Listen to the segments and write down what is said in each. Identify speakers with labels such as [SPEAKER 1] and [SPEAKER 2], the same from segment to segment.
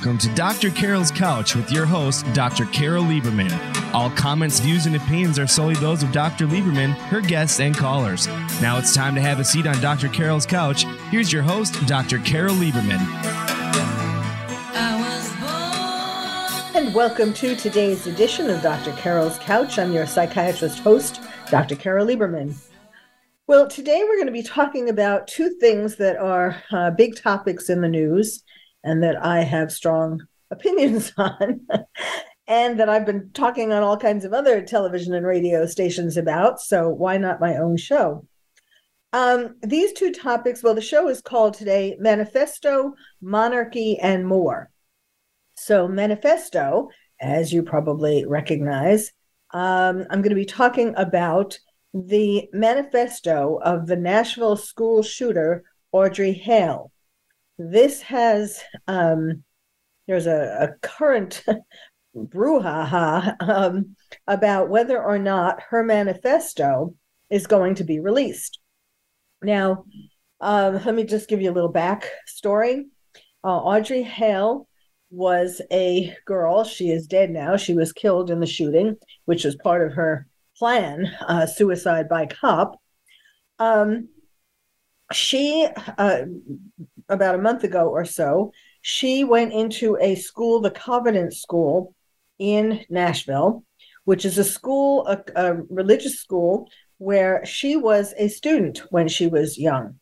[SPEAKER 1] Welcome to Dr. Carole's Couch with your host, Dr. Carole Lieberman. All comments, views, and opinions are solely those of Dr. Lieberman, her guests, and callers. Now it's time to have a seat on Dr. Carole's Couch. Here's your host, Dr. Carole Lieberman.
[SPEAKER 2] And welcome to today's edition of Dr. Carole's Couch. I'm your psychiatrist host, Dr. Carole Lieberman. Well, today we're going to be talking about two things that are uh, big topics in the news and that I have strong opinions on, and that I've been talking on all kinds of other television and radio stations about. So why not my own show? Um, these two topics, well, the show is called today Manifesto, Monarchy, and More. So, Manifesto, as you probably recognize, um, I'm going to be talking about the manifesto of the Nashville school shooter, Audrey Hale this has um, there's a, a current brouhaha um, about whether or not her manifesto is going to be released. Now, um, let me just give you a little backstory. Uh, Audrey Hale was a girl. She is dead now. She was killed in the shooting, which was part of her plan, uh, suicide by cop. Um, she uh, about a month ago or so, she went into a school, the Covenant School in Nashville, which is a school, a, a religious school where she was a student when she was young.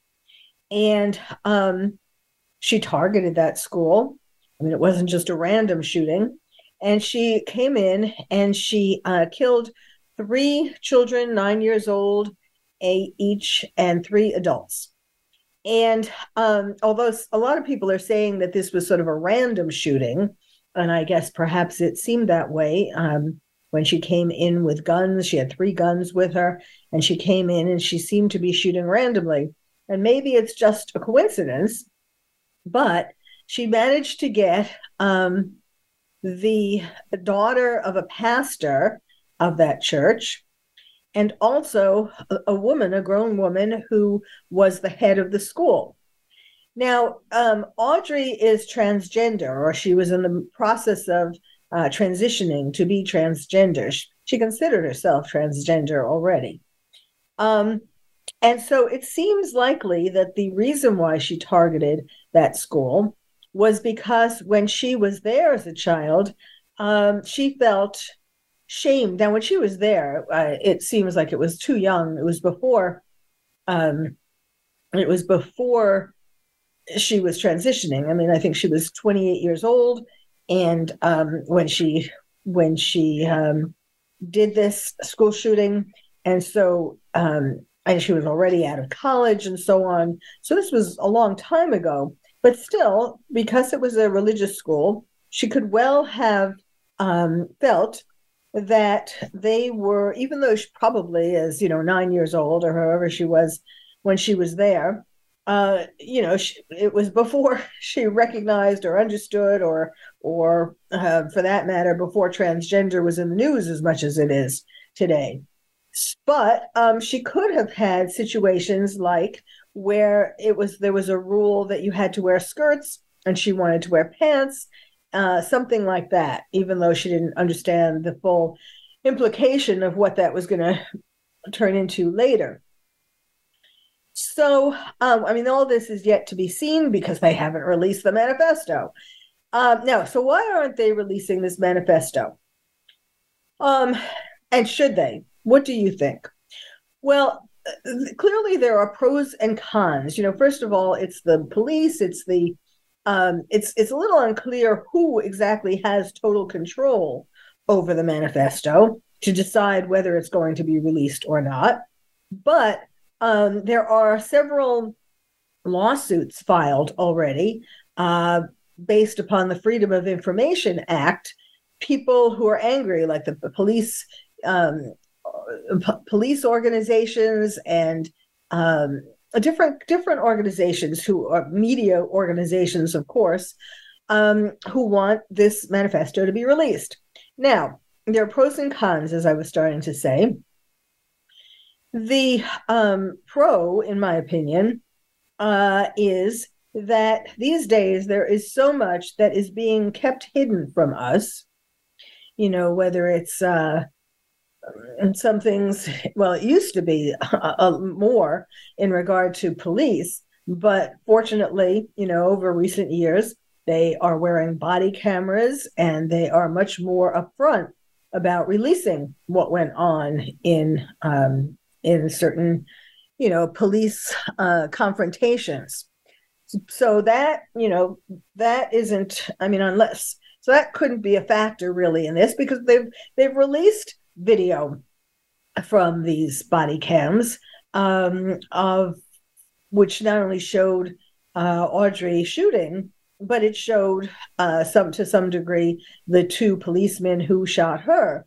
[SPEAKER 2] And um, she targeted that school. I mean, it wasn't just a random shooting. And she came in and she uh, killed three children, nine years old, eight each, and three adults. And um, although a lot of people are saying that this was sort of a random shooting, and I guess perhaps it seemed that way um, when she came in with guns. She had three guns with her, and she came in and she seemed to be shooting randomly. And maybe it's just a coincidence, but she managed to get um, the daughter of a pastor of that church and also a, a woman, a grown woman who was the head of the school. Now, um, Audrey is transgender, or she was in the process of uh, transitioning to be transgender. She, she, considered herself transgender already. Um, and so it seems likely that the reason why she targeted that school was because when she was there as a child, um, she felt shame. Now, when she was there, uh, it seems like it was too young. It was before, um, it was before she was transitioning. I mean, I think she was 28 years old, and um, when she when she um, did this school shooting, and so um, and she was already out of college and so on. So this was a long time ago, but still, because it was a religious school, she could well have um, felt that they were, even though she probably is, you know, nine years old or however she was when she was there, uh, you know, she, it was before she recognized or understood, or, or uh, for that matter, before transgender was in the news as much as it is today. But um, she could have had situations like where it was there was a rule that you had to wear skirts, and she wanted to wear pants, uh, something like that, even though she didn't understand the full implication of what that was going to turn into later. So, um, I mean, all this is yet to be seen because they haven't released the manifesto. Um, now, so why aren't they releasing this manifesto? Um, and should they? What do you think? Well, uh, clearly there are pros and cons. You know, first of all, it's the police, it's the um, it's it's a little unclear who exactly has total control over the manifesto to decide whether it's going to be released or not. But um, there are several lawsuits filed already uh, based upon the Freedom of Information Act. People who are angry, like the, police, um, p- police organizations, and um, different different organizations who are media organizations, of course, um, who want this manifesto to be released. Now, there are pros and cons, as I was starting to say. The um, pro, in my opinion, uh, is that these days there is so much that is being kept hidden from us. You know, whether it's uh, and some things, well, it used to be a, a more in regard to police, but fortunately, you know, over recent years, they are wearing body cameras and they are much more upfront about releasing what went on in um, in certain, you know, police uh, confrontations. So that you know that isn't. I mean, unless so that couldn't be a factor really in this because they've they've released video from these body cams um, of which not only showed uh, Audrey shooting, but it showed uh, some to some degree the two policemen who shot her,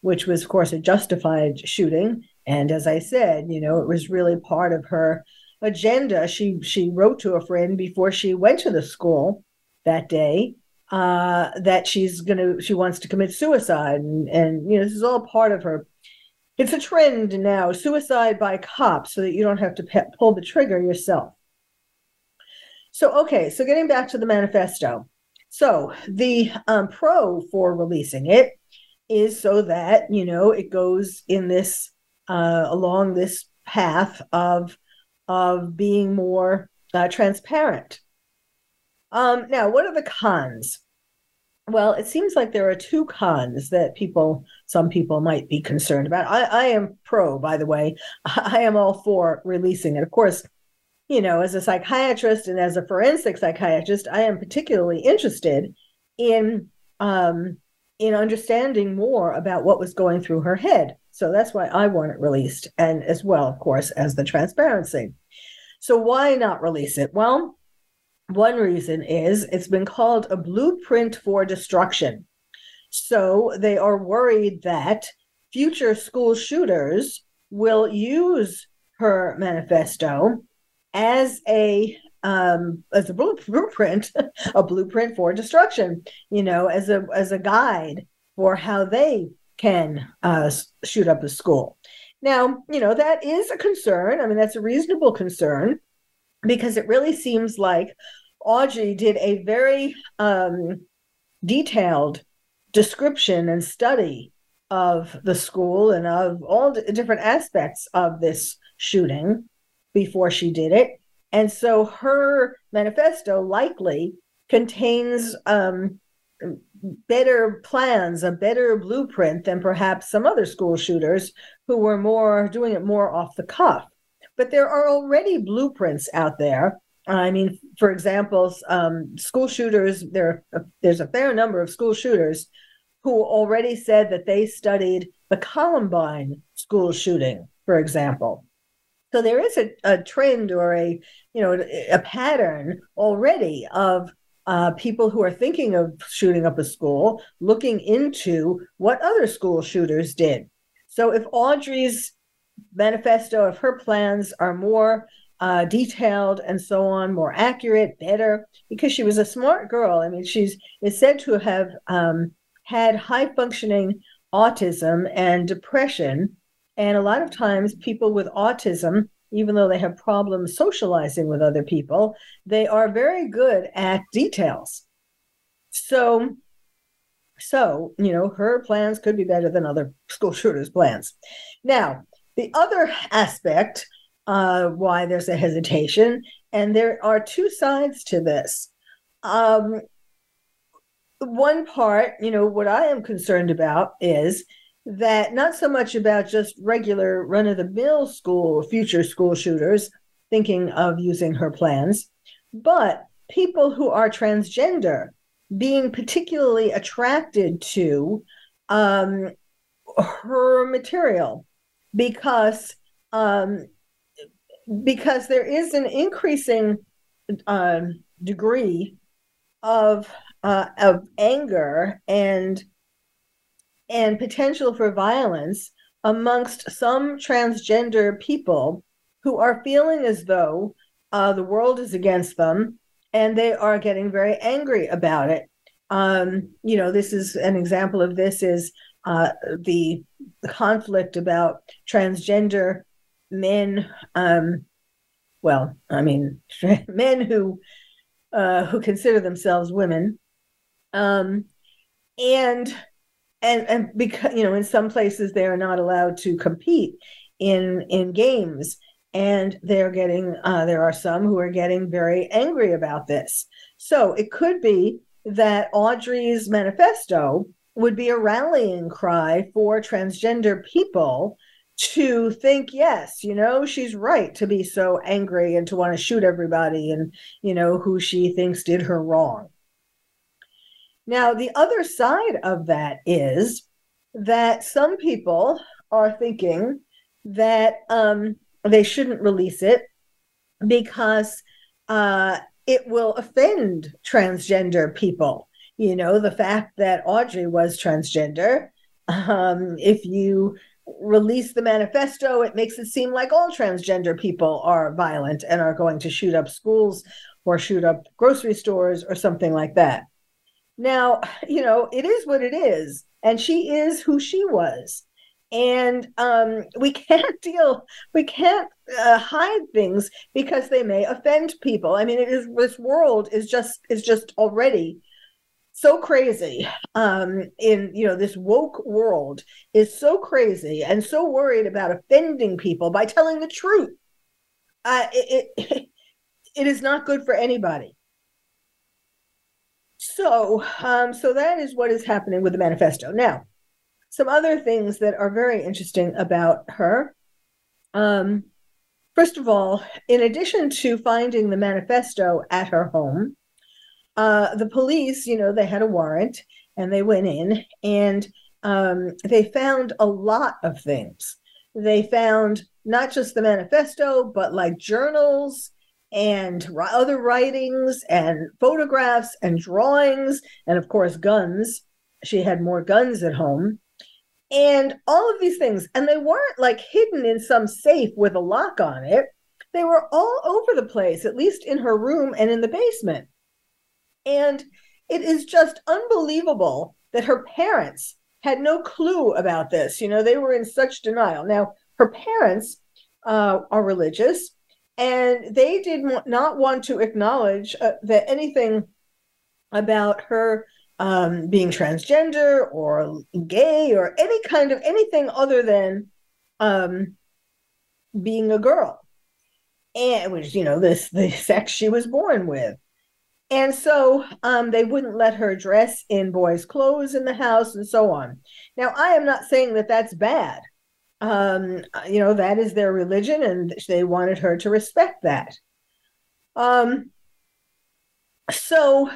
[SPEAKER 2] which was of course a justified shooting. And as I said, you know, it was really part of her agenda. She she wrote to a friend before she went to the school that day uh, that she's gonna she wants to commit suicide, and and you know this is all part of her. It's a trend now, suicide by cops, so that you don't have to pe- pull the trigger yourself. So okay, so getting back to the manifesto. So the um, pro for releasing it is so that you know it goes in this uh, along this path of of being more uh, transparent. Um, now, what are the cons? Well, it seems like there are two cons that people, some people might be concerned about. I, I am pro, by the way. I am all for releasing it. Of course, you know, as a psychiatrist and as a forensic psychiatrist, I am particularly interested in um, in understanding more about what was going through her head. So that's why I want it released, and as well, of course, as the transparency. So why not release it? Well, one reason is it's been called a blueprint for destruction. So they are worried that future school shooters will use her manifesto as a um, as a blueprint, a blueprint for destruction. You know, as a as a guide for how they can uh, shoot up a school. Now, you know that is a concern. I mean, that's a reasonable concern because it really seems like Audrey did a very um, detailed description and study of the school and of all different aspects of this shooting before she did it. And so her manifesto likely contains um, better plans, a better blueprint than perhaps some other school shooters who were more doing it more off the cuff. But there are already blueprints out there I mean, for example, um, school shooters. There, there's a fair number of school shooters who already said that they studied the Columbine school shooting, for example. So there is a, a trend or a you know a pattern already of uh, people who are thinking of shooting up a school looking into what other school shooters did. So if Audrey's manifesto, if her plans are more uh, detailed and so on, more accurate, better, because she was a smart girl. I mean, she's is said to have um, had high functioning autism and depression. And a lot of times, people with autism, even though they have problems socializing with other people, they are very good at details. So, so you know, her plans could be better than other school shooters' plans. Now, the other aspect uh, why there's a hesitation. And there are two sides to this. Um, one part, you know, what I am concerned about is that not so much about just regular run of the mill school, future school shooters thinking of using her plans, but people who are transgender being particularly attracted to um, her material because um, because there is an increasing uh, degree of uh, of anger and and potential for violence amongst some transgender people who are feeling as though uh, the world is against them and they are getting very angry about it. Um, you know, this is an example of this is uh, the conflict about transgender men um well i mean men who uh, who consider themselves women. Um, and and and because you know in some places they are not allowed to compete in in games and they're getting uh, there are some who are getting very angry about this so it could be that audrey's manifesto would be a rallying cry for transgender people to think yes you know she's right to be so angry and to want to shoot everybody and you know who she thinks did her wrong now the other side of that is that some people are thinking that um, they shouldn't release it because uh, it will offend transgender people. You know, the fact that Audrey was transgender, um, if you release the manifesto, it makes it seem like all transgender people are violent and are going to shoot up schools or shoot up grocery stores or something like that. Now, you know, it is what it is, and she is who she was and um, we can't deal we can't uh, hide things because they may offend people i mean it is this world is just is just already so crazy um, in you know this woke world is so crazy and so worried about offending people by telling the truth. Uh, it, it, it is not good for anybody. So um, so that is what is happening with the manifesto. Now some other things that are very interesting about her. Um, first of all, in addition to finding the manifesto at her home, uh, the police, you know, they had a warrant and they went in and um, they found a lot of things. They found not just the manifesto, but like journals and other writings and photographs and drawings, and of course, guns. She had more guns at home and all of these things. And they weren't like hidden in some safe with a lock on it. They were all over the place, at least in her room and in the basement. And it is just unbelievable that her parents had no clue about this. You know, they were in such denial. Now, her parents uh, are religious, and they did not want to acknowledge uh, that anything about her um, being transgender or gay or any kind of anything other than um, being a girl, and which you know this the sex she was born with. And so um, they wouldn't let her dress in boys' clothes in the house and so on. Now, I am not saying that that's bad. Um, you know, that is their religion, and they wanted her to respect that. Um, so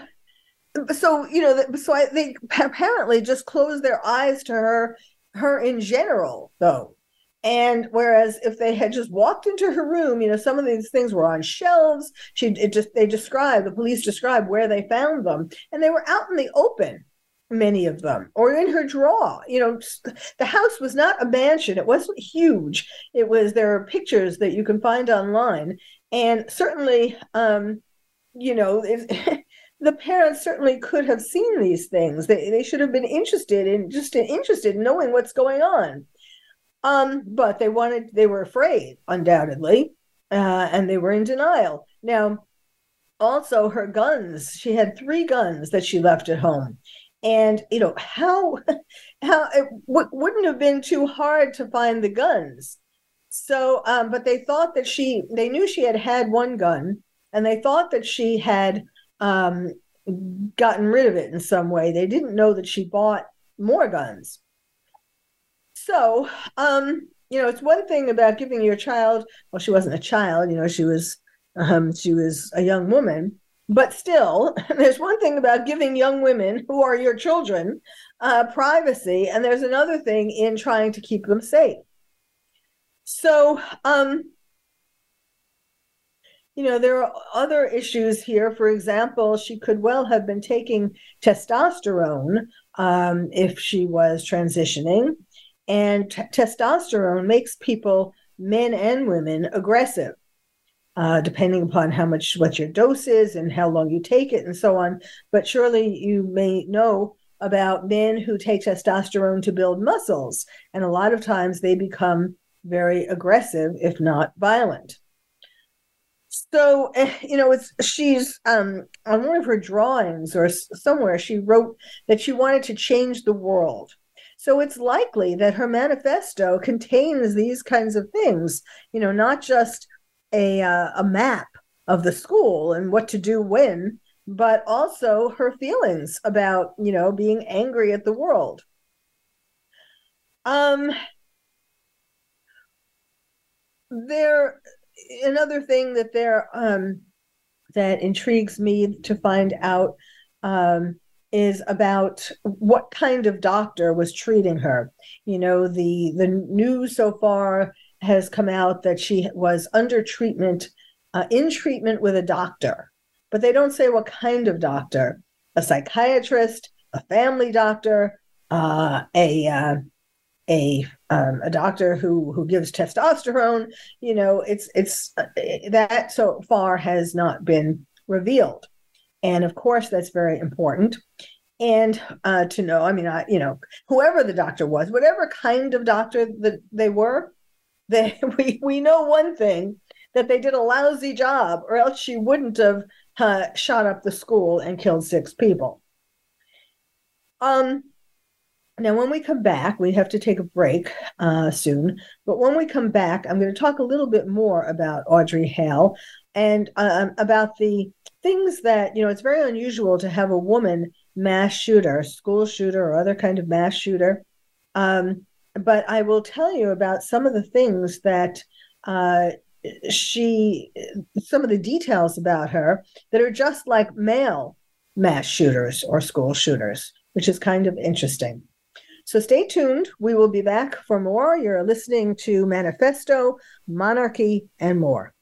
[SPEAKER 2] so you know so i think apparently just closed their eyes to her her in general though and whereas if they had just walked into her room you know some of these things were on shelves. She it just they described the police described where they found them. And they were out in the open many of them or in her drawer. You know the house was not a mansion. It wasn't huge. It was there are pictures that you can find online. And certainly um you know the parents certainly could have seen these things. They they should have been interested in just interested in knowing what's going on. Um, but they wanted they were afraid, undoubtedly, uh, and they were in denial. Now, also her guns. She had three guns that she left at home, and you know how how it w- wouldn't have been too hard to find the guns. So, um, but they thought that she they knew she had had one gun, and they thought that she had um, gotten rid of it in some way. They didn't know that she bought more guns. So, um, you know, it's one thing about giving your child. Well, she wasn't a child. You know, she was um, she was a young woman. But still, there's one thing about giving young women who are your children uh, privacy, and there's another thing in trying to keep them safe. So, um, you know, there are other issues here. For example, she could well have been taking testosterone um, if she was transitioning. And t- testosterone makes people, men and women, aggressive, uh, depending upon how much, what your dose is and how long you take it and so on. But surely you may know about men who take testosterone to build muscles. And a lot of times they become very aggressive, if not violent. so eh, you know it's she's um on one of her drawings or somewhere she wrote that she wanted to change the world so it's likely that her manifesto contains these kinds of things you know not just a uh, a map of the school and what to do when but also her feelings about you know being angry at the world. Um there another thing that there um, that intrigues me to find out um, is about what kind of doctor was treating her. You know, the the news so far has come out that she was under treatment, uh, in treatment with a doctor, but they don't say what kind of doctor. A psychiatrist, a family doctor, uh, a uh, a um, a doctor who who gives testosterone. You know, it's it's uh, that so far has not been revealed, and of course that's very important. And uh, to know, I mean, I you know, whoever the doctor was, whatever kind of doctor that they were, they we we know one thing that they did a lousy job, or else she wouldn't have uh, shot up the school and killed six people. Um, now, when we come back, we have to take a break uh, soon. But when we come back, I'm going to talk a little bit more about Audrey Hale and um, about the things that, you know, it's very unusual to have a woman mass shooter, school shooter, or other kind of mass shooter. Um, but I will tell you about some of the things that uh, she, some of the details about her that are just like male mass shooters or school shooters, which is kind of interesting. So stay tuned. We will be back for more. You're listening to Manifesto, Monarchy, and more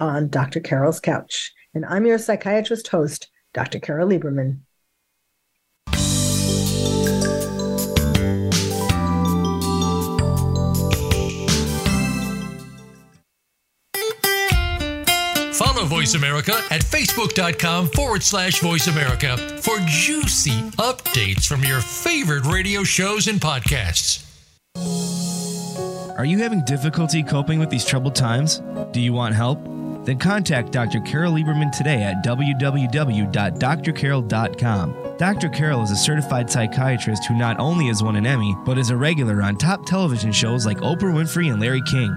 [SPEAKER 2] on Dr. Carole's Couch. And I'm your psychiatrist host, Dr. Carole Lieberman.
[SPEAKER 3] Voice America at facebook.com forward slash voice America for juicy updates from your favorite radio shows and podcasts.
[SPEAKER 1] Are you having difficulty coping with these troubled times? Do you want help? Then contact Dr. Carole Lieberman today at www.drcarole.com. Dr. Carole is a certified psychiatrist who not only has won an Emmy, but is a regular on top television shows like Oprah Winfrey and Larry King.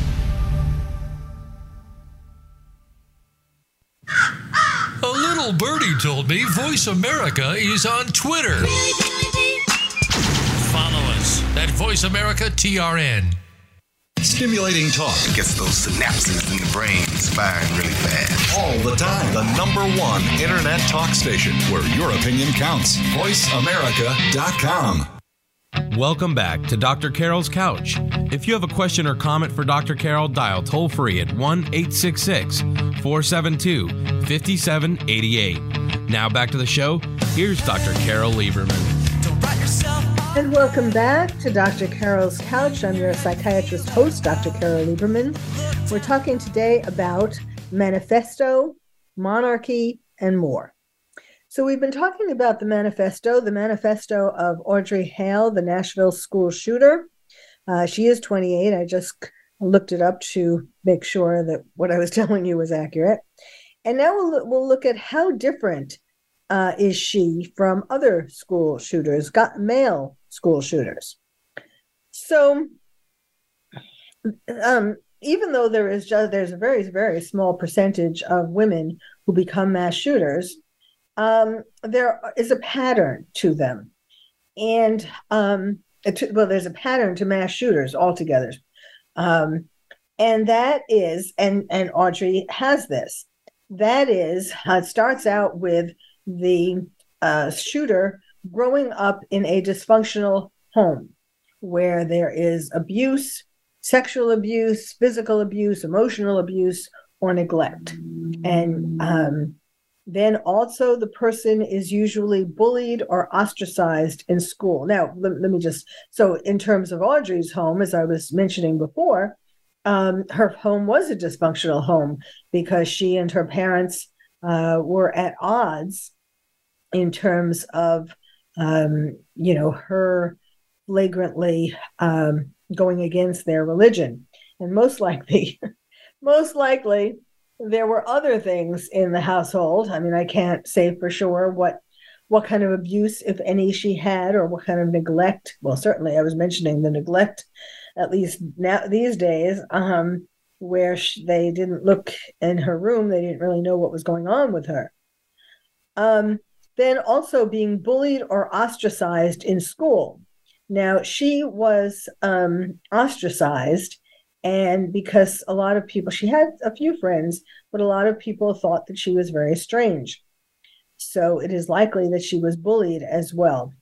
[SPEAKER 3] Little birdie told me Voice America is on Twitter. Follow us at Voice America TRN.
[SPEAKER 4] Stimulating talk
[SPEAKER 5] gets those synapses in the brain firing really fast.
[SPEAKER 4] all the time. The number one internet talk station where your opinion counts. VoiceAmerica.com.
[SPEAKER 6] Welcome back to Dr. Carole's Couch. If you have a question or comment for Dr. Carole, dial toll free at 1 866 472 5788. Now back to the show. Here's Dr. Carole Lieberman.
[SPEAKER 2] And welcome back to Dr. Carole's Couch. I'm your psychiatrist host, Dr. Carole Lieberman. We're talking today about manifesto, monarchy, and more. So, we've been talking about the manifesto, the manifesto of Audrey Hale, the Nashville school shooter. Uh, she is 28. I just looked it up to make sure that what I was telling you was accurate. And now we'll, we'll look at how different uh, is she from other school shooters, got male school shooters. So, um, even though there is just there's a very very small percentage of women who become mass shooters, um, there is a pattern to them, and um, to, well, there's a pattern to mass shooters altogether, um, and that is and and Audrey has this. That is, uh, it starts out with the uh, shooter growing up in a dysfunctional home where there is abuse sexual abuse, physical abuse, emotional abuse, or neglect. And um, then also the person is usually bullied or ostracized in school. Now, let, let, me just so in terms of Audrey's home, as I was mentioning before, um, her home was a dysfunctional home because she and her parents uh, were at odds in terms of um, you know her flagrantly um, going against their religion. And most likely, most likely, there were other things in the household. I mean, I can't say for sure what what kind of abuse, if any, she had, or what kind of neglect. Well, certainly, I was mentioning the neglect, at least now these days, um, where she, they didn't look in her room, they didn't really know what was going on with her. Um, then also being bullied or ostracized in school. Now, she was um, ostracized, and because a lot of people, she had a few friends, but a lot of people thought that she was very strange. So it is likely that she was bullied as well.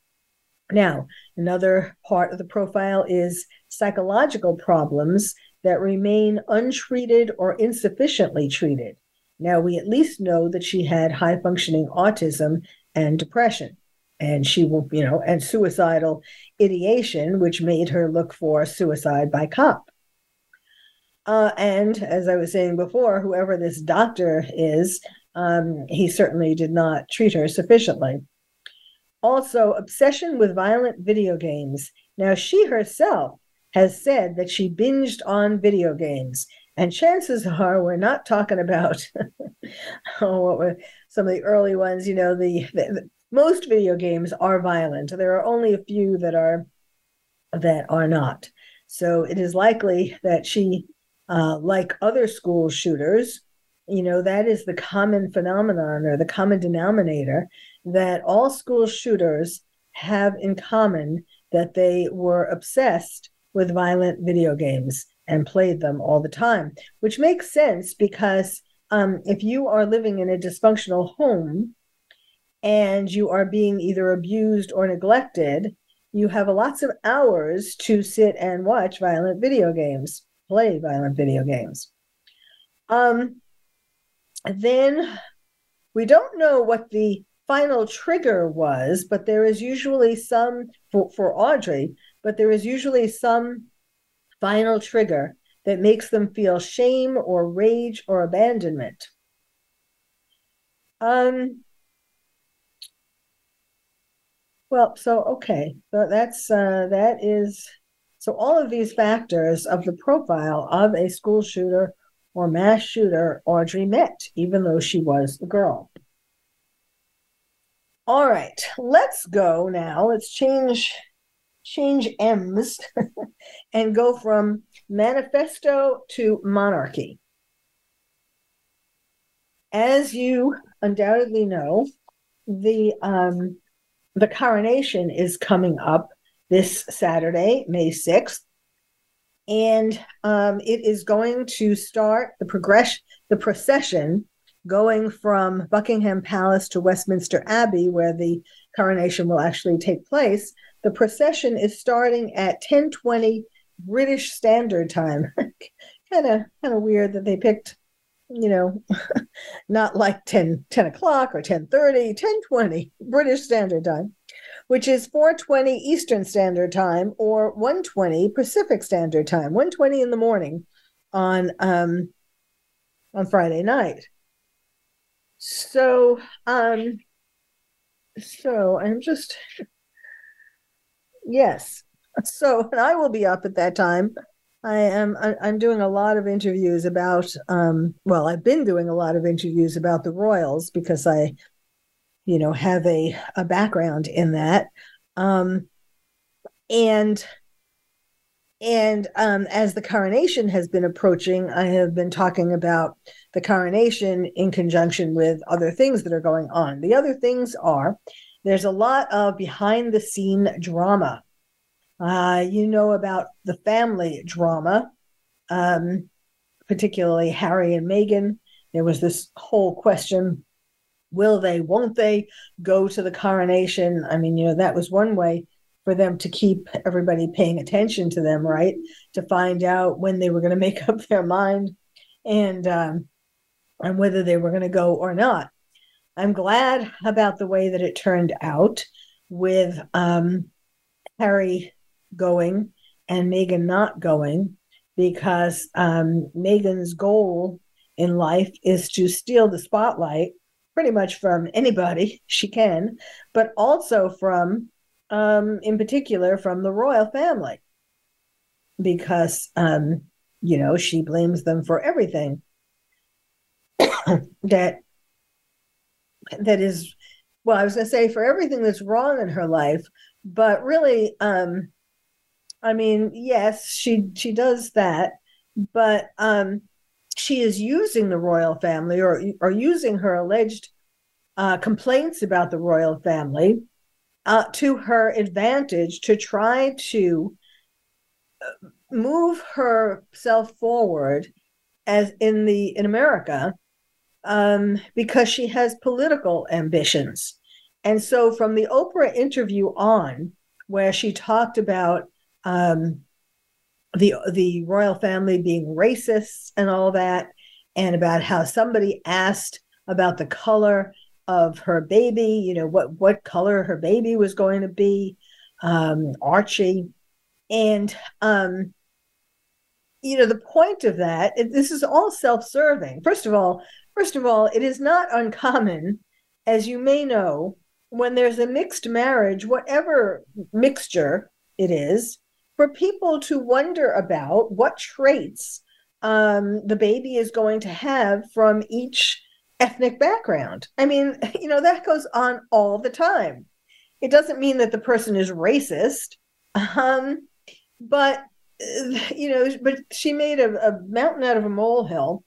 [SPEAKER 2] Now, another part of the profile is psychological problems that remain untreated or insufficiently treated. Now, we at least know that she had high functioning autism and depression and she will, you know, and suicidal ideation, which made her look for suicide by cop. Uh, and as I was saying before, whoever this doctor is, um, he certainly did not treat her sufficiently. Also, obsession with violent video games. Now, she herself has said that she binged on video games. And chances are we're not talking about oh, what were some of the early ones, you know, the, the most video games are violent. There are only a few that are that are not. So it is likely that she, uh, like other school shooters, you know, that is the common phenomenon or the common denominator that all school shooters have in common that they were obsessed with violent video games and played them all the time, which makes sense because um, if you are living in a dysfunctional home, and you are being either abused or neglected, you have lots of hours to sit and watch violent video games, play violent video games. Um, then we don't know what the final trigger was, but there is usually some for, for Audrey, but there is usually some final trigger that makes them feel shame or rage or abandonment. Um, well, so okay, so that's uh, that is so all of these factors of the profile of a school shooter or mass shooter Audrey met, even though she was a girl. All right, let's go now. Let's change change M's and go from manifesto to monarchy. As you undoubtedly know, the um, the coronation is coming up this Saturday, May 6th. And um, it is going to start the progression, the procession going from Buckingham Palace to Westminster Abbey, where the coronation will actually take place. The procession is starting at 1020 British Standard Time. kind of kind of weird that they picked you know, not like 10, 10 o'clock or 10 30, 10 20 British Standard Time, which is 420 Eastern Standard Time or 120 Pacific Standard Time, 120 in the morning on um on Friday night. So um so I'm just yes. So and I will be up at that time I am I'm doing a lot of interviews about um, well I've been doing a lot of interviews about the royals because I you know have a a background in that um, and and um, as the coronation has been approaching, I have been talking about the coronation in conjunction with other things that are going on. The other things are there's a lot of behind the scene drama. Uh, you know about the family drama, um, particularly Harry and Meghan. There was this whole question will they, won't they go to the coronation? I mean, you know, that was one way for them to keep everybody paying attention to them, right? To find out when they were going to make up their mind and um, and whether they were going to go or not. I'm glad about the way that it turned out with um, Harry going and Meghan not going, because um, Meghan's goal in life is to steal the spotlight pretty much from anybody. She can, but also from um, in particular from the royal family, because, um, you know, she blames them for everything that that is well i was going to say for everything that's wrong in her life but really um i mean yes she she does that but um she is using the royal family or or using her alleged uh, complaints about the royal family uh, to her advantage to try to uh, move herself forward as in the in America um, because she has political ambitions. And so from the Oprah interview on, where she talked about um, the the royal family being racist and all that, and about how somebody asked about the color of her baby, you know, what what color her baby was going to be, um, Archie, and um, you know, the point of that, this is all self-serving. First of all, first of all, it is not uncommon, as you may know, when there's a mixed marriage, whatever mixture it is, for people to wonder about what traits um, the baby is going to have from each ethnic background. I mean, you know, that goes on all the time. It doesn't mean that the person is racist, um, but you know, but she made a, a mountain out of a molehill,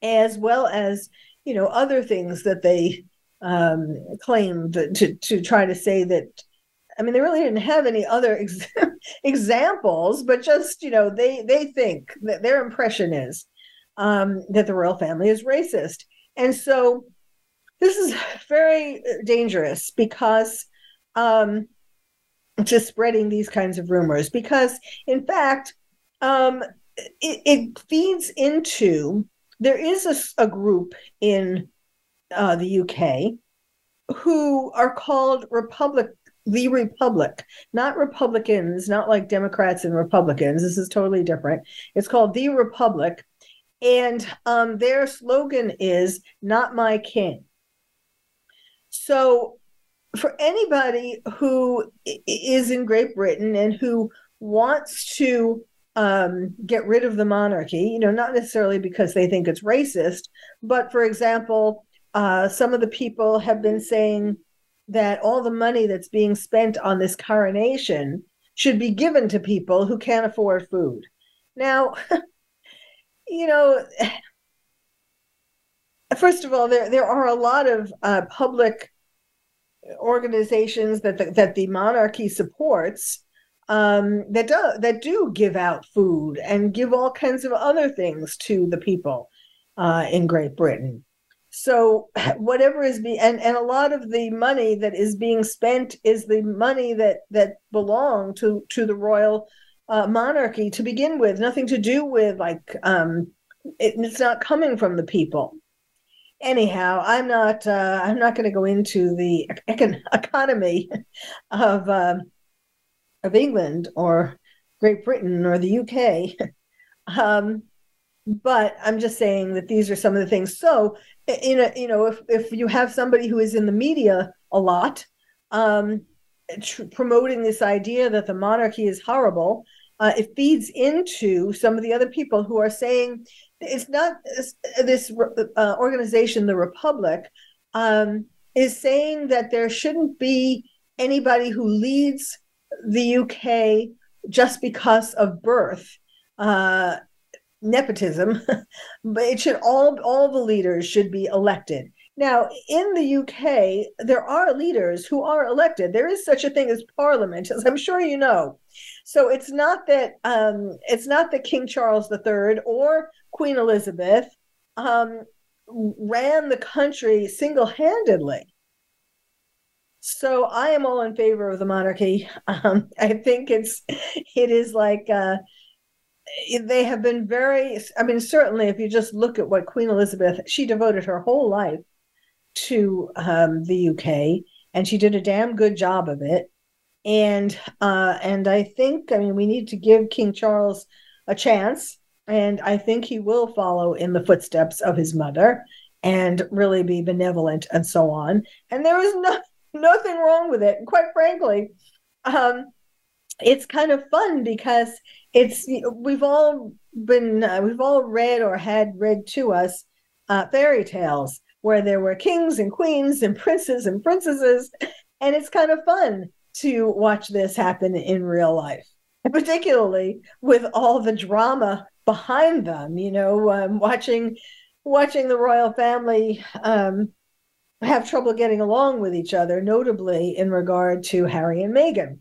[SPEAKER 2] as well as you know other things that they um, claimed to to try to say that. I mean, they really didn't have any other ex- examples, but just you know, they they think that their impression is um, that the royal family is racist. And so this is very dangerous because um, just spreading these kinds of rumors, because in fact, um, it, it, feeds into there is a, a group in uh, the UK who are called Republic the Republic, not Republicans, not like Democrats and Republicans. This is totally different. It's called the Republic. And um, their slogan is "Not my king." So, for anybody who is in Great Britain and who wants to um, get rid of the monarchy, you know, not necessarily because they think it's racist, but for example, uh, some of the people have been saying that all the money that's being spent on this coronation should be given to people who can't afford food. Now, you know, first of all, there there are a lot of uh, public organizations that the, that the monarchy supports um, that do that do give out food and give all kinds of other things to the people uh, in Great Britain. So whatever is being and, and a lot of the money that is being spent is the money that that belong to to the royal uh, monarchy to begin with, nothing to do with like um, it, it's not coming from the people. Anyhow, I'm not uh, I'm not going to go into the econ- economy of uh, of England or Great Britain or the UK. um, but I'm just saying that these are some of the things. So, you know, you know, if if you have somebody who is in the media a lot, um, tr- promoting this idea that the monarchy is horrible, uh, it feeds into some of the other people who are saying it's not this, this uh, organization, the Republic, um, is saying that there shouldn't be anybody who leads the UK just because of birth, uh, nepotism, but it should all all the leaders should be elected. Now, in the UK, there are leaders who are elected. There is such a thing as parliament, as I'm sure you know. So it's not that um, it's not that King Charles III or Queen Elizabeth um, ran the country single-handedly. So I am all in favor of the monarchy. Um, I think it's it is like uh, they have been very. I mean, certainly, if you just look at what Queen Elizabeth, she devoted her whole life to um, the UK, and she did a damn good job of it. And uh, and I think, I mean, we need to give King Charles a chance, and I think he will follow in the footsteps of his mother and really be benevolent and so on. And there is no nothing wrong with it. Quite frankly, um, it's kind of fun because it's we've all been uh, we've all read or had read to us uh, fairy tales where there were kings and queens and princes and princesses, and it's kind of fun to watch this happen in real life, particularly with all the drama behind them. You know, um, watching watching the royal family um, have trouble getting along with each other, notably in regard to Harry and Meghan.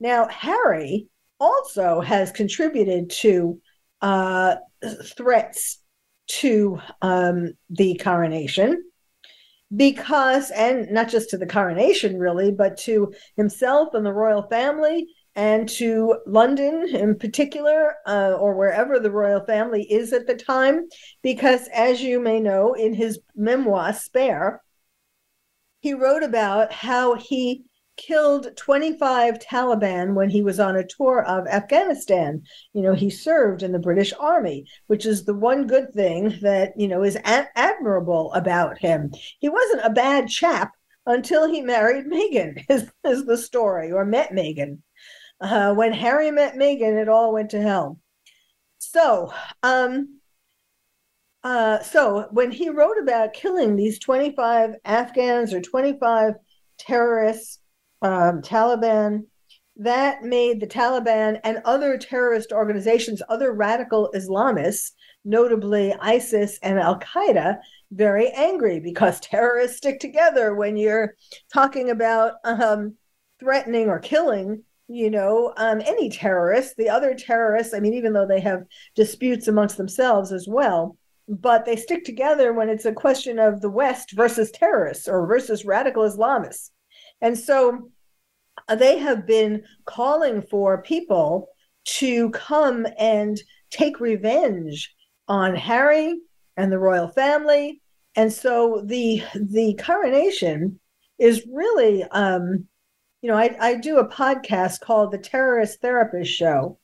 [SPEAKER 2] Now, Harry also has contributed to uh, threats to um, the coronation because, and not just to the coronation really, but to himself and the royal family and to London in particular, uh, or wherever the royal family is at the time, because as you may know, in his memoir, Spare, he wrote about how he killed 25 Taliban when he was on a tour of Afghanistan. You know, he served in the British Army, which is the one good thing that, you know, is admirable about him. He wasn't a bad chap until he married Meghan, is, is the story, or met Meghan. Uh, when Harry met Meghan, it all went to hell. So, um, uh, so when he wrote about killing these 25 Afghans or 25 terrorists, um, Taliban, that made the Taliban and other terrorist organizations, other radical Islamists, notably ISIS and Al Qaeda, very angry because terrorists stick together when you're talking about um, threatening or killing you know um, any terrorists the other terrorists i mean even though they have disputes amongst themselves as well but they stick together when it's a question of the West versus terrorists or versus radical Islamists. And so they have been calling for people to come and take revenge on Harry and the royal family. And so the the coronation is really um, you know, I, I do a podcast called the Terrorist Therapist Show.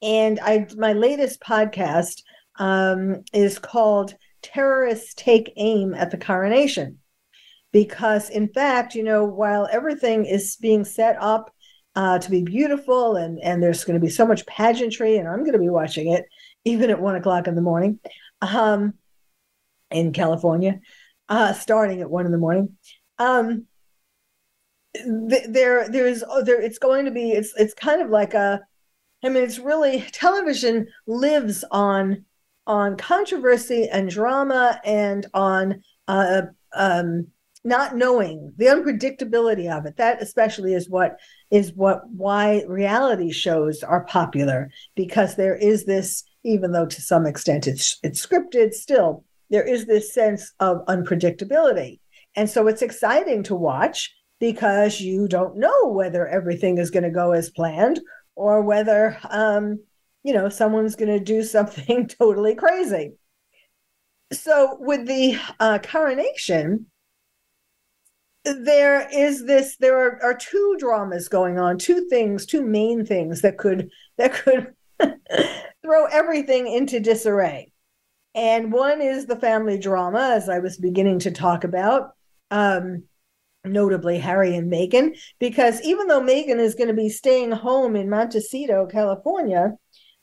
[SPEAKER 2] And I my latest podcast um, is called Terrorists Take Aim at the Coronation. Because, in fact, you know, while everything is being set up uh, to be beautiful and, and there's going to be so much pageantry, and I'm going to be watching it even at one o'clock in the morning um, in California, uh, starting at one in the morning. Um, there, there's, oh, there, it's going to be, it's, it's kind of like a, I mean, it's really television lives on on controversy and drama and on uh, um, not knowing the unpredictability of it. That especially is what is what why reality shows are popular because there is this, even though to some extent it's it's scripted, still there is this sense of unpredictability, and so it's exciting to watch because you don't know whether everything is going to go as planned or whether um, you know, someone's going to do something totally crazy. So, with the uh, coronation, there is this there are, are two dramas going on two things two main things that could that could throw everything into disarray and one is the family drama as i was beginning to talk about um, notably harry and meghan because even though meghan is going to be staying home in montecito california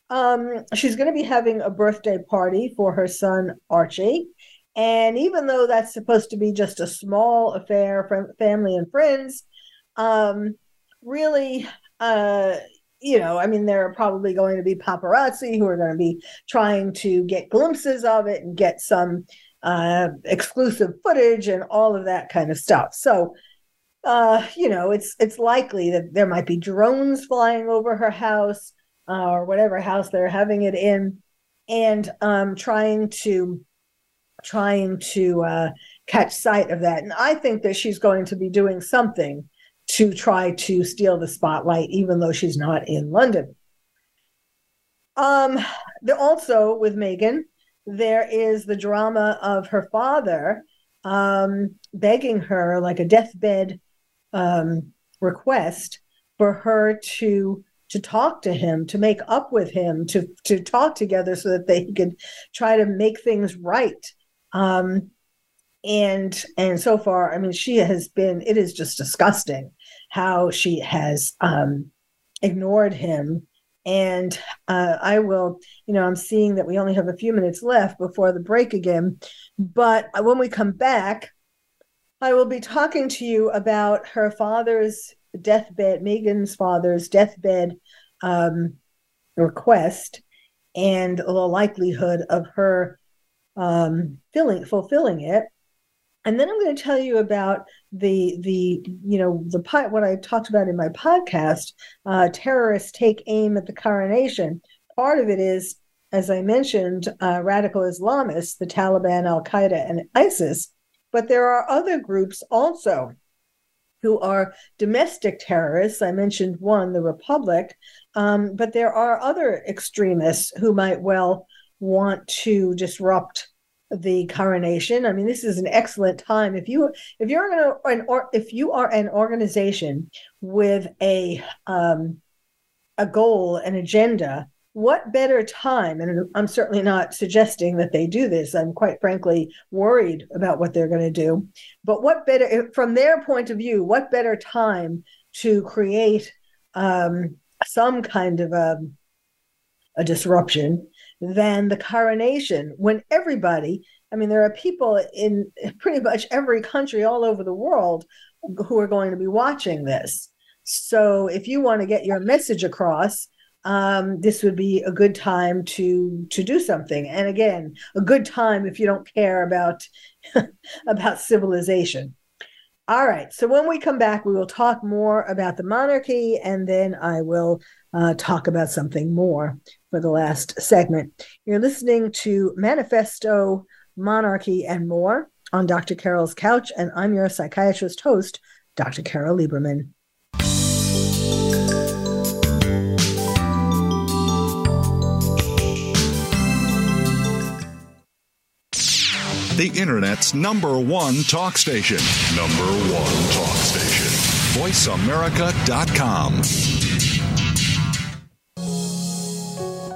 [SPEAKER 2] um, she's going to be having a birthday party for her son Archie. And even though that's supposed to be just a small affair for family and friends, um, really, uh, you know, I mean, there are probably going to be paparazzi who are going to be trying to get glimpses of it and get some uh, exclusive footage and all of that kind of stuff. So, uh, you know, it's it's likely that there might be drones flying over her house uh, or whatever house they're having it in, and um, trying to trying to uh, catch sight of that. And I think that she's going to be doing something to try to steal the spotlight, even though she's not in London. Um, also with Meghan, there is the drama of her father um, begging her, like a deathbed um, request, for her to to talk to him, to make up with him, to to talk together so that they could try to make things right. Um, and and so far, I mean, she has been. It is just disgusting how she has um, ignored him. And uh, I will, you know, I'm seeing that we only have a few minutes left before the break again. But when we come back, I will be talking to you about her father's deathbed, Meghan's father's deathbed um, request, and the likelihood of her um, filling, fulfilling it. And then I'm going to tell you about the the you know the what I talked about in my podcast. Uh, terrorists take aim at the coronation. Part of it is, as I mentioned, uh, radical Islamists, the Taliban, Al Qaeda, and ISIS. But there are other groups also who are domestic terrorists. I mentioned one, the Republic, um, but there are other extremists who might well want to disrupt the coronation. I mean, this is an excellent time if you if you're gonna an or if you are an organization with a um, a goal, an agenda. What better time? And I'm certainly not suggesting that they do this. I'm quite frankly worried about what they're going to do. But what better, from their point of view, what better time to create um, some kind of a, a disruption than the coronation when everybody i mean there are people in pretty much every country all over the world who are going to be watching this. So if you want to get your message across um, this would be a good time to to do something. And again a good time if you don't care about about civilization. All right. So when we come back we will talk more about the monarchy and then i will uh, talk about something more for the last segment. You're listening to Manifesto, Monarchy, and More on Dr. Carole's Couch, and I'm your psychiatrist host, Dr. Carole Lieberman.
[SPEAKER 4] The Internet's number one talk station. Number one talk station. VoiceAmerica.com.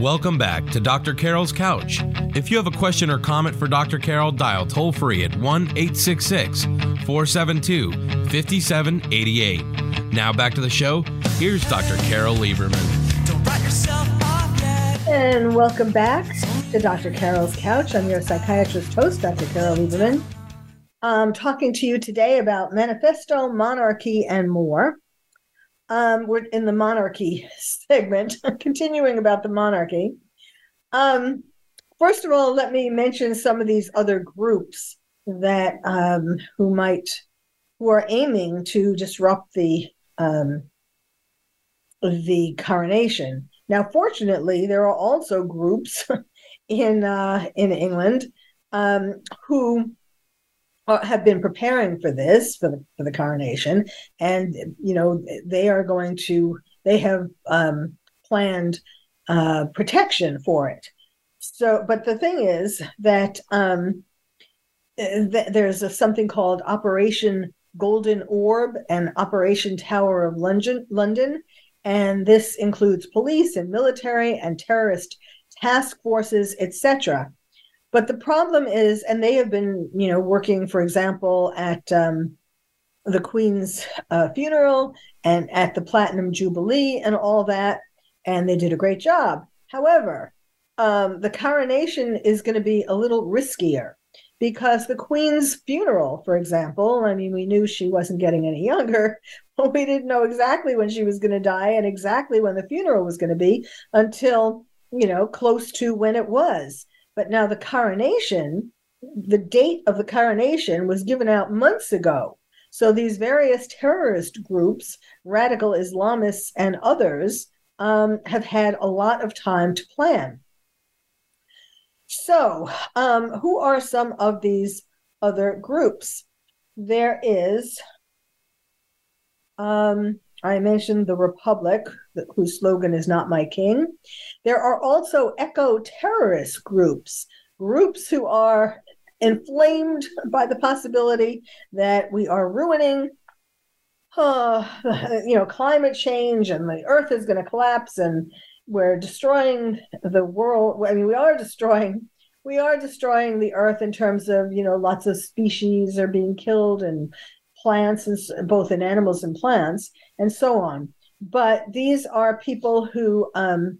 [SPEAKER 6] Welcome back to Dr. Carole's Couch. If you have a question or comment for Dr. Carole, dial toll free at 1 866 472 5788. Now back to the show. Here's Dr. Carole Lieberman.
[SPEAKER 2] And welcome back to Dr. Carole's Couch. I'm your psychiatrist host, Dr. Carole Lieberman. I'm talking to you today about manifesto, monarchy, and more. Um, we're in the monarchy segment, continuing about the monarchy. Um, first of all, let me mention some of these other groups that um, who might who are aiming to disrupt the um, the coronation. Now, fortunately, there are also groups in uh, in England um, who have been preparing for this for the for the coronation, and you know they are going to they have um, planned uh, protection for it. So, but the thing is that um, th- there's a, something called Operation Golden Orb and Operation Tower of London, London, and this includes police and military and terrorist task forces, etc. But the problem is, and they have been, you know, working, for example, at um, the Queen's uh, funeral and at the Platinum Jubilee and all that, and they did a great job. However, um, the coronation is going to be a little riskier because the Queen's funeral, for example, I mean, we knew she wasn't getting any younger, but we didn't know exactly when she was going to die and exactly when the funeral was going to be until, you know, close to when it was. But now the coronation, the date of the coronation was given out months ago. So these various terrorist groups, radical Islamists and others, um, have had a lot of time to plan. So, um, who are some of these other groups? There is, um, I mentioned the Republic, whose slogan is Not My King. There are also eco terrorist groups, groups who are inflamed by the possibility that we are ruining uh, you know climate change and the earth is going to collapse and we're destroying the world i mean we are destroying we are destroying the earth in terms of you know lots of species are being killed and plants and both in animals and plants and so on but these are people who um,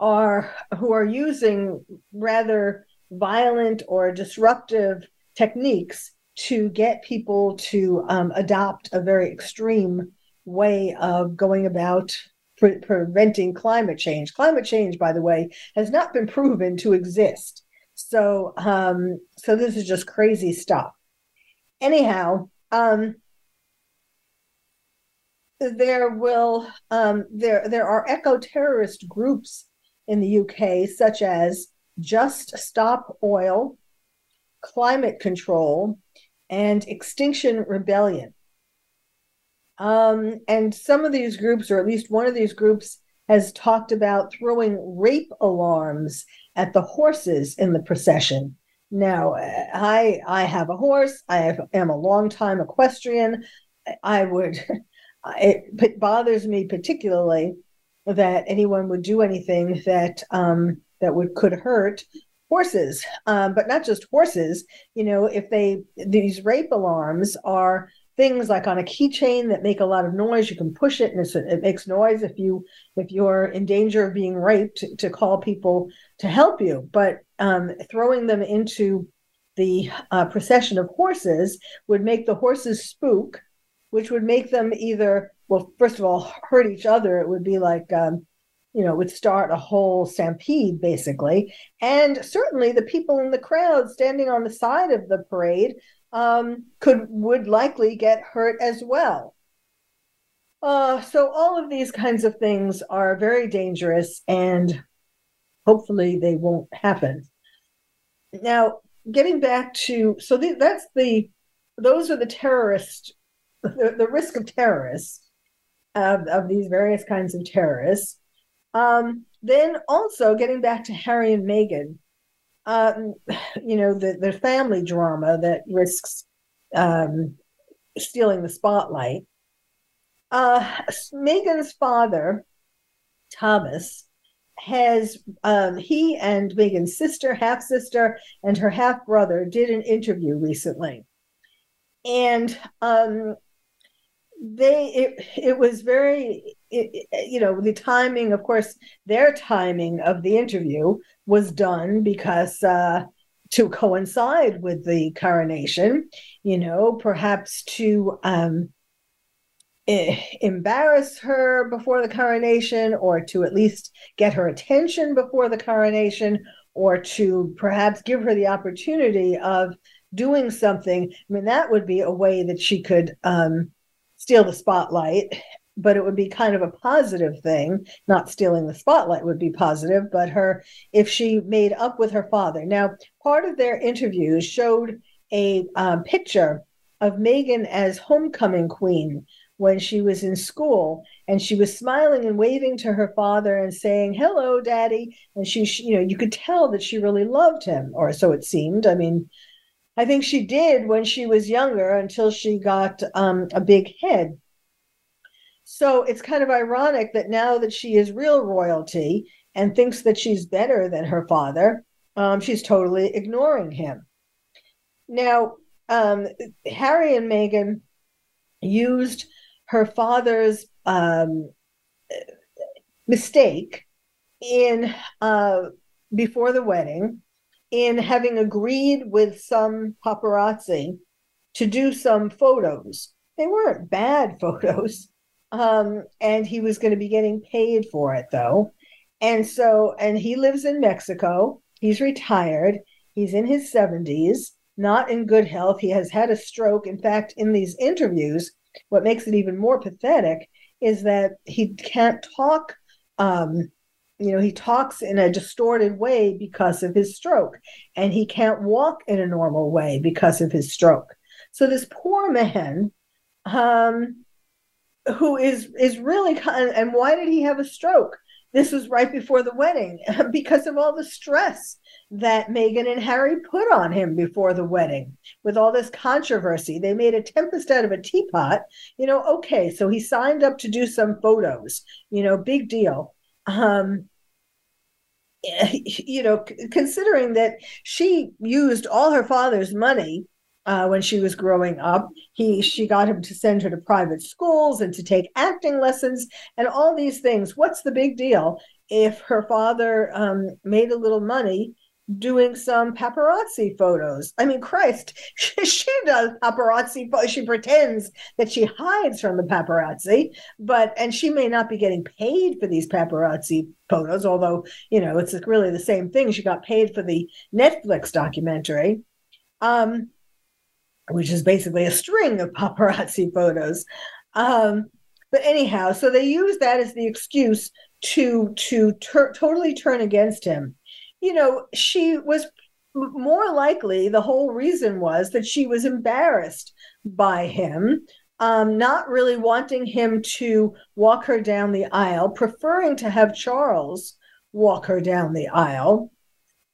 [SPEAKER 2] are who are using rather violent or disruptive techniques to get people to um, adopt a very extreme way of going about pre- preventing climate change. Climate change, by the way, has not been proven to exist. So, um, so this is just crazy stuff. Anyhow, um, there will um, there there are eco terrorist groups in the UK, such as Just Stop Oil, Climate Control, and Extinction Rebellion. Um, and some of these groups, or at least one of these groups, has talked about throwing rape alarms at the horses in the procession. Now, I I have a horse. I am a longtime equestrian. I would. It bothers me particularly that anyone would do anything that um, that would could hurt horses, um, but not just horses. You know, if they these rape alarms are things like on a keychain that make a lot of noise, you can push it and it makes noise if you if you're in danger of being raped to call people to help you. But um, throwing them into the uh, procession of horses would make the horses spook, which would make them either well, first of all, hurt each other. It would be like um, you know, would start a whole stampede basically. And certainly the people in the crowd standing on the side of the parade um, could would likely get hurt as well. Uh, so all of these kinds of things are very dangerous, and hopefully they won't happen. Now, getting back to so that's the those are the terrorist the, the risk of terrorists of, of these various kinds of terrorists. Um, then also getting back to Harry and Meghan, um, you know, the, the family drama that risks um, stealing the spotlight. Uh, Meghan's father, Thomas, has um, he and Meghan's sister, half sister, and her half brother did an interview recently, and um, they it, it was very it, you know the timing of course their timing of the interview was done because uh to coincide with the coronation you know perhaps to um embarrass her before the coronation or to at least get her attention before the coronation or to perhaps give her the opportunity of doing something. I mean that would be a way that she could um steal the spotlight but it would be kind of a positive thing. Not stealing the spotlight would be positive but her if she made up with her father. Now part of their interviews showed a um, picture of Meghan as homecoming queen when she was in school and she was smiling and waving to her father and saying hello daddy and she you know you could tell that she really loved him or so it seemed i mean I think she did when she was younger until she got um, a big head. So it's kind of ironic that now that she is real royalty and thinks that she's better than her father, um, she's totally ignoring him. Now, um, Harry and Meghan used her father's um, mistake in uh, before the wedding in having agreed with some paparazzi to do some photos. They weren't bad photos. Um, and he was going to be getting paid for it, though. And so, and he lives in Mexico. He's retired. He's in his 70s, not in good health. He has had a stroke. In fact, in these interviews, what makes it even more pathetic is that he can't talk um, you know, he talks in a distorted way because of his stroke, and he can't walk in a normal way because of his stroke. So this poor man, um, who is is really kind, and why did he have a stroke? This was right before the wedding because of all the stress that Meghan and Harry put on him before the wedding with all this controversy. They made a tempest out of a teapot. You know, okay, so he signed up to do some photos, you know, big deal um, you know, considering that she used all her father's money uh, when she was growing up, he she got him to send her to private schools and to take acting lessons and all these things. What's the big deal if her father um, made a little money doing some paparazzi photos. I mean, Christ, she, she does paparazzi. She pretends that she hides from the paparazzi, but and she may not be getting paid for these paparazzi photos. Although you know, it's really the same thing. She got paid for the Netflix documentary, um, which is basically a string of paparazzi photos. Um, but anyhow, so they use that as the excuse to to ter- totally turn against him you know, she was more likely the whole reason was that she was embarrassed by him um, not really wanting him to walk her down the aisle preferring to have charles walk her down the aisle.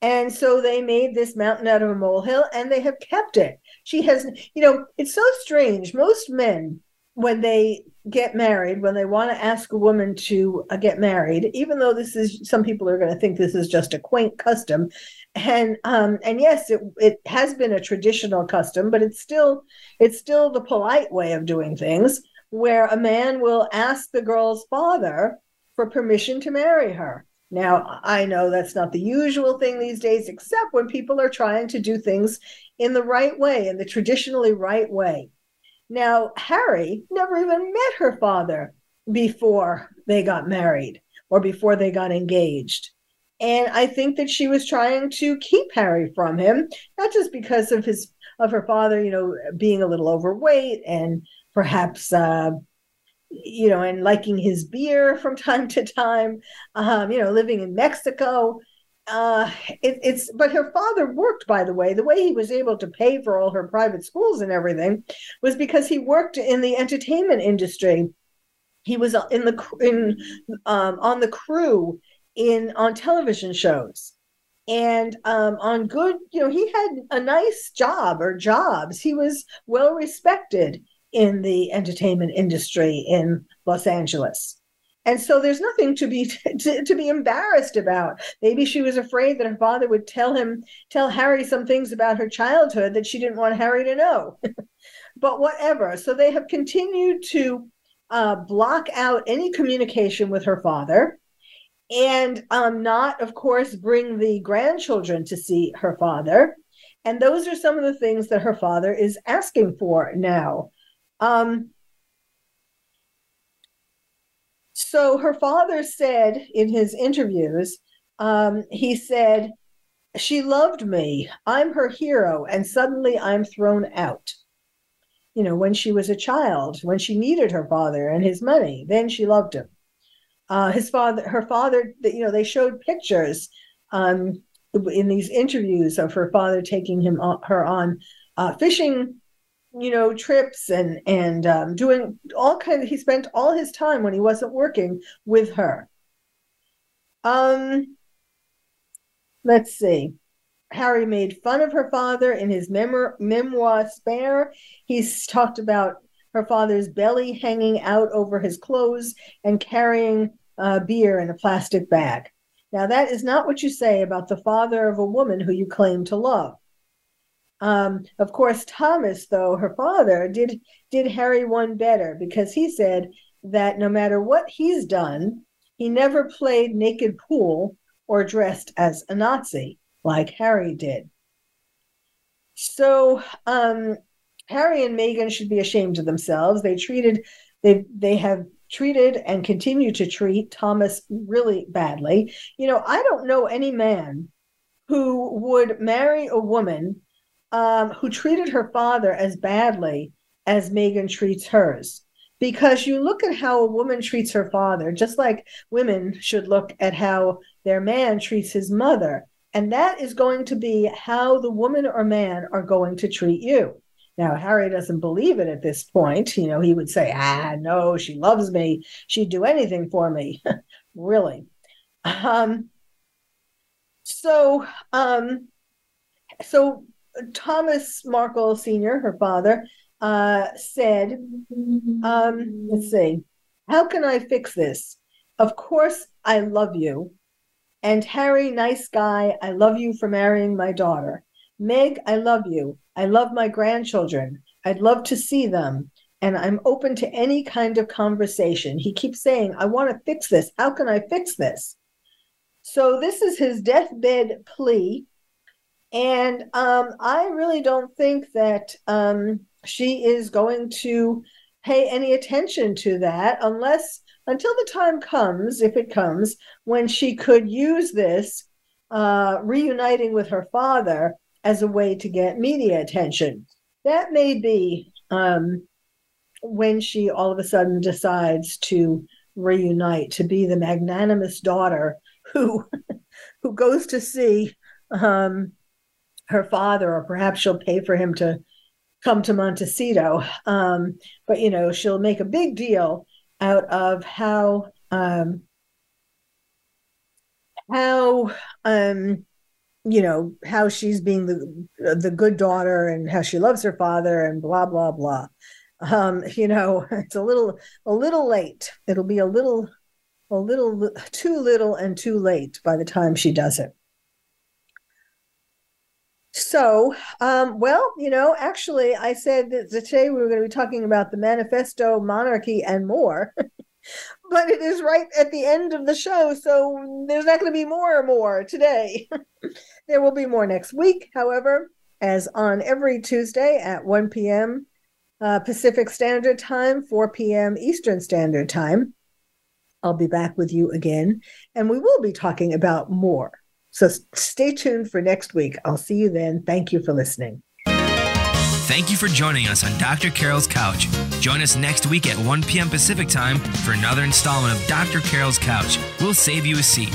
[SPEAKER 2] And so they made this mountain out of a molehill and they have kept it. She has you know it's so strange. Most men when they get married, when they want to ask a woman to uh, get married, even though this is some people are going to think this is just a quaint custom, and um, and yes, it it has been a traditional custom, but it's still it's still the polite way of doing things, where a man will ask the girl's father for permission to marry her. Now, I know that's not the usual thing these days, except when people are trying to do things in the right way, in the traditionally right way. Now, Harry never even met her father before they got married or before they got engaged. And I think that she was trying to keep Harry from him, not just because of his of her father, you know, being a little overweight and perhaps uh, you know, and liking his beer from time to time, um, you know, living in Mexico uh it, it's but her father worked by the way. The way he was able to pay for all her private schools and everything was because he worked in the entertainment industry. He was in the in um, on the crew in on television shows. And um, on good you know he had a nice job or jobs. He was well respected in the entertainment industry in los angeles and so there's nothing to be to, to, be embarrassed about. Maybe she was afraid that her father would tell him tell harry some things about her childhood that she didn't want harry to know. But whatever. So they have continued to uh, block out any communication with her father and um, not of course bring the grandchildren to see her father. And those are some of the things that her father is asking for now. Um, So her father said in his interviews, um, he said, She loved me. I'm her hero. And suddenly I'm thrown out. You know, when she was a child, when she needed her father and his money, then she loved him. Uh, his father, her father, you know, they showed pictures um, in these interviews of her father taking him on, her on uh, fishing you know trips and and um, doing all kind of he spent all his time when he wasn't working with her. Um let's see. Harry made fun of her father in his memoir, memoir spare. He's talked about her father's belly hanging out over his clothes and carrying uh, beer in a plastic bag. Now that is not what you say about the father of a woman who you claim to love um, of course, Thomas, though her father, did did Harry one better because he said that no matter what he's done, he never played naked pool or dressed as a Nazi like Harry did. So um, Harry and Meghan should be ashamed of themselves. They treated they they have treated and continue to treat Thomas really badly. You know, I don't know any man who would marry a woman um, who treated her father as badly as Meghan treats hers. Because you look at how a woman treats her father, just like women should look at how their man treats his mother. And that is going to be how the woman or man are going to treat you. Now, Harry doesn't believe it at this point. You know, he would say, ah, no, she loves me. She'd do anything for me. really. Um, so, um, so Thomas Markle Sr., her father, uh, said, um, let's see, how can I fix this? Of course, I love you. And Harry, nice guy, I love you for marrying my daughter. Meg, I love you. I love my grandchildren. I'd love to see them. And I'm open to any kind of conversation. He keeps saying, I want to fix this. How can I fix this? So, this is his deathbed plea and um, I really don't think that um, she is going to pay any attention to that unless until the time comes, if it comes, when she could use this uh, reuniting with her father as a way to get media attention. That may be um, when she all of a sudden decides to reunite, to be the magnanimous daughter who who goes to see um, her father, or perhaps she'll pay for him to come to Montecito. Um, but you know, she'll make a big deal out of how um, how um, you know how she's being the the good daughter and how she loves her father and blah blah blah. Um, you know, it's a little a little late. It'll be a little a little too little and too late by the time she does it. So, um, well, you know, actually, I said that today we were going to be talking about the manifesto, monarchy, and more. but it is right at the end of the show, so there's not going to be more or more today. there will be more next week, however, as on every Tuesday at 1 p.m. Uh, Pacific Standard Time, 4 p.m. Eastern Standard Time. I'll be back with you again, and we will be talking about more. So stay tuned for next week. I'll see you then. Thank you for listening.
[SPEAKER 1] Thank you for joining us on Dr. Carole's Couch. Join us next week at 1 p.m. Pacific Time for another installment of Dr. Carole's Couch. We'll save you a seat.